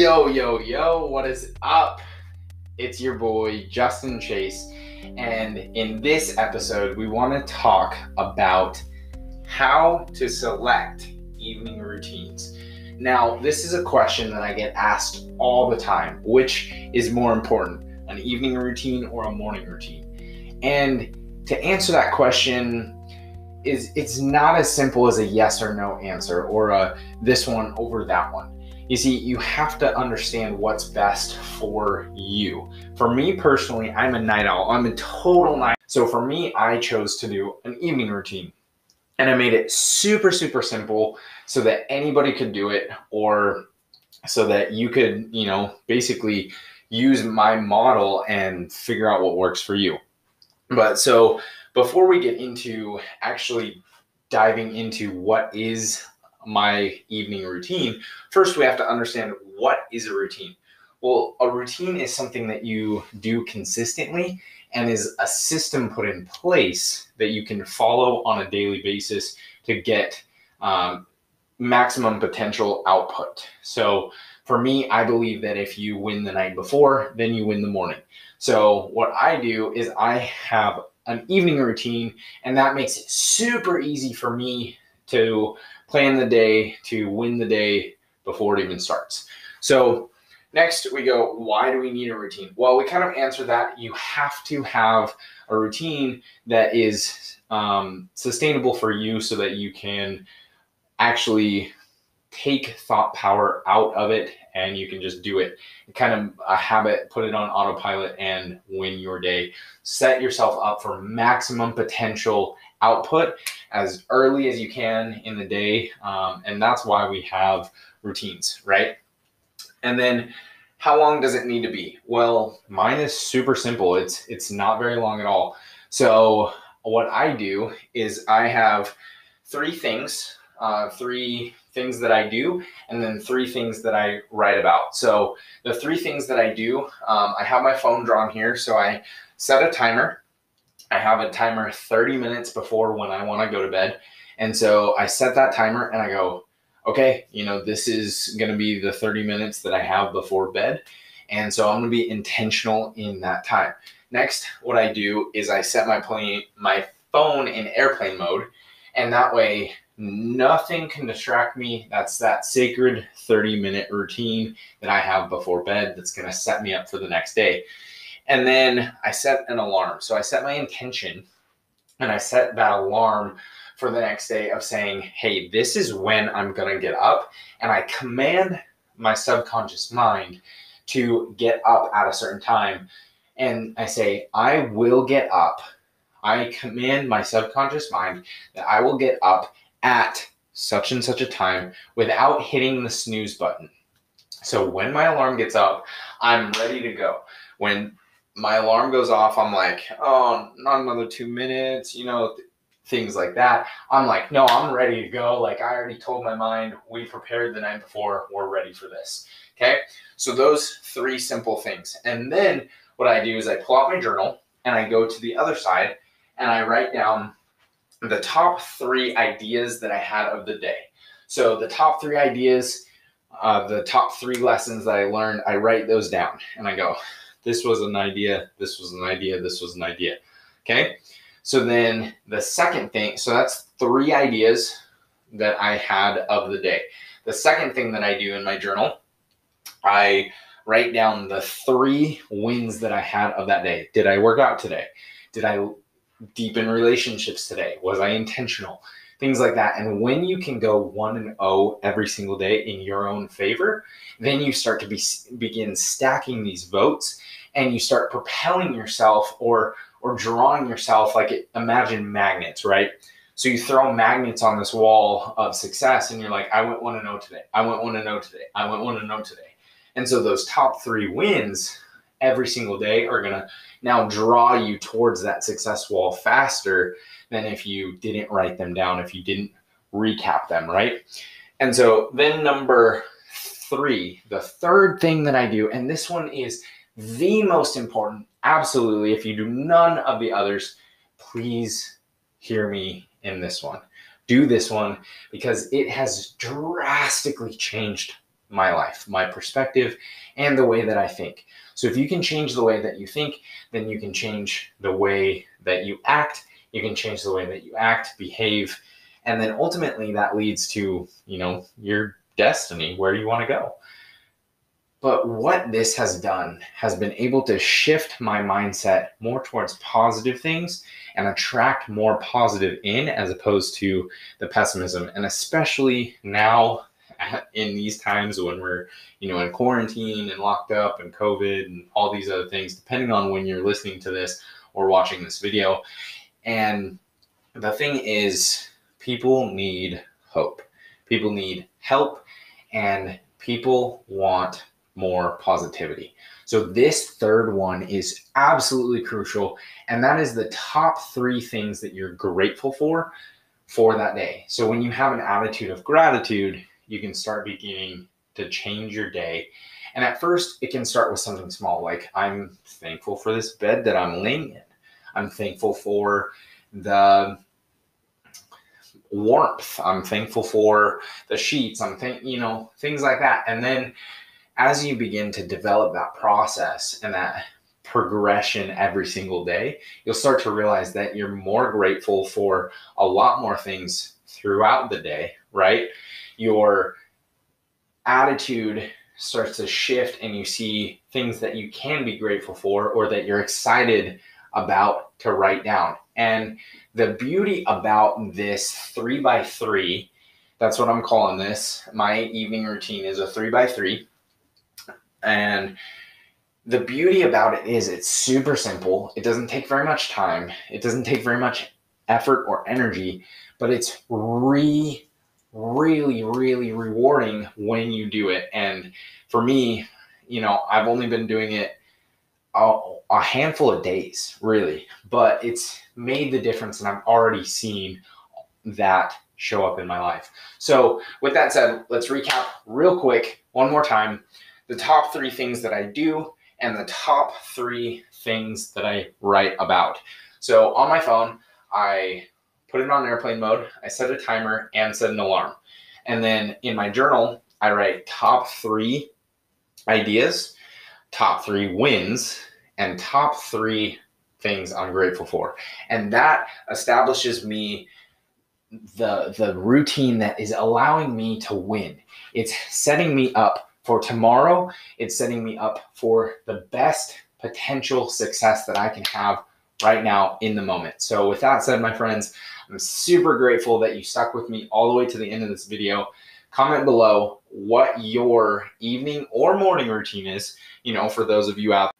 Yo, yo, yo, what is up? It's your boy, Justin Chase. And in this episode, we want to talk about how to select evening routines. Now, this is a question that I get asked all the time which is more important, an evening routine or a morning routine? And to answer that question, is it's not as simple as a yes or no answer or a this one over that one. You see, you have to understand what's best for you. For me personally, I'm a night owl. I'm a total night. So for me, I chose to do an evening routine. And I made it super, super simple so that anybody could do it or so that you could, you know, basically use my model and figure out what works for you. But so before we get into actually diving into what is my evening routine, first we have to understand what is a routine. Well, a routine is something that you do consistently and is a system put in place that you can follow on a daily basis to get um, maximum potential output. So, for me, I believe that if you win the night before, then you win the morning. So, what I do is I have an evening routine, and that makes it super easy for me to plan the day, to win the day before it even starts. So, next we go, why do we need a routine? Well, we kind of answer that. You have to have a routine that is um, sustainable for you so that you can actually take thought power out of it and you can just do it. Kind of a habit, put it on autopilot and win your day. Set yourself up for maximum potential output as early as you can in the day. Um, and that's why we have routines, right? And then how long does it need to be? Well, mine is super simple. It's it's not very long at all. So what I do is I have three things, uh, three things that I do, and then three things that I write about. So the three things that I do, um, I have my phone drawn here. So I set a timer. I have a timer 30 minutes before when I want to go to bed. And so I set that timer and I go, okay, you know, this is going to be the 30 minutes that I have before bed. And so I'm going to be intentional in that time. Next, what I do is I set my plane, my phone in airplane mode, and that way Nothing can distract me. That's that sacred 30 minute routine that I have before bed that's going to set me up for the next day. And then I set an alarm. So I set my intention and I set that alarm for the next day of saying, hey, this is when I'm going to get up. And I command my subconscious mind to get up at a certain time. And I say, I will get up. I command my subconscious mind that I will get up at such and such a time without hitting the snooze button. So when my alarm gets up, I'm ready to go. When my alarm goes off, I'm like, oh, not another two minutes, you know, th- things like that. I'm like, no, I'm ready to go. Like I already told my mind, we prepared the night before, we're ready for this. Okay. So those three simple things. And then what I do is I pull out my journal and I go to the other side and I write down the top three ideas that I had of the day. So the top three ideas, uh, the top three lessons that I learned, I write those down and I go, this was an idea, this was an idea, this was an idea. Okay. So then the second thing, so that's three ideas that I had of the day. The second thing that I do in my journal, I write down the three wins that I had of that day. Did I work out today? Did I deepen relationships today? Was I intentional? Things like that. And when you can go one and oh every single day in your own favor, then you start to be begin stacking these votes and you start propelling yourself or or drawing yourself like it, imagine magnets, right? So you throw magnets on this wall of success and you're like, I went one to oh know today. I went one to oh know today. I went one to oh know today. And so those top three wins every single day are to now draw you towards that success wall faster than if you didn't write them down, if you didn't recap them, right? And so then number three, the third thing that I do, and this one is the most important, absolutely. If you do none of the others, please hear me in this one. Do this one because it has drastically changed my life, my perspective, and the way that I think. So if you can change the way that you think, then you can change the way that you act. You can change the way that you act, behave, and then ultimately that leads to, you know, your destiny, where you want to go. But what this has done has been able to shift my mindset more towards positive things and attract more positive in as opposed to the pessimism. And especially now in these times when we're, you know, in quarantine and locked up and COVID and all these other things, depending on when you're listening to this or watching this video. And the thing is, people need hope, people need help, and people want more positivity. So, this third one is absolutely crucial, and that is the top three things that you're grateful for for that day. So, when you have an attitude of gratitude, you can start beginning to change your day. And at first, it can start with something small, like I'm thankful for this bed that I'm laying in. I'm thankful for the warmth. I'm thankful for the sheets. I'm think, you know, things like that. And then as you begin to develop that process and that progression every single day, you'll start to realize that you're more grateful for a lot more things throughout the day, right? Your attitude starts to shift and you see things that you can be grateful for or that you're excited about to write down. And the beauty about this three by three, that's what I'm calling this. My evening routine is a three by three. And the beauty about it is it's super simple. It doesn't take very much time. It doesn't take very much effort or energy, but it's re really really rewarding when you do it. And for me, you know, I've only been doing it a, a handful of days, really, but it's made the difference and I've already seen that show up in my life. So, with that said, let's recap real quick one more time the top three things that I do and the top three things that I write about. So on my phone, I put it on airplane mode, I set a timer and set an alarm. And then in my journal, I write top three ideas, top three wins, and top three things I'm grateful for. And that establishes me the the routine that is allowing me to win. It's setting me up for tomorrow, it's setting me up for the best potential success that I can have right now in the moment. So, with that said, my friends, I'm super grateful that you stuck with me all the way to the end of this video. Comment below what your evening or morning routine is, you know, for those of you out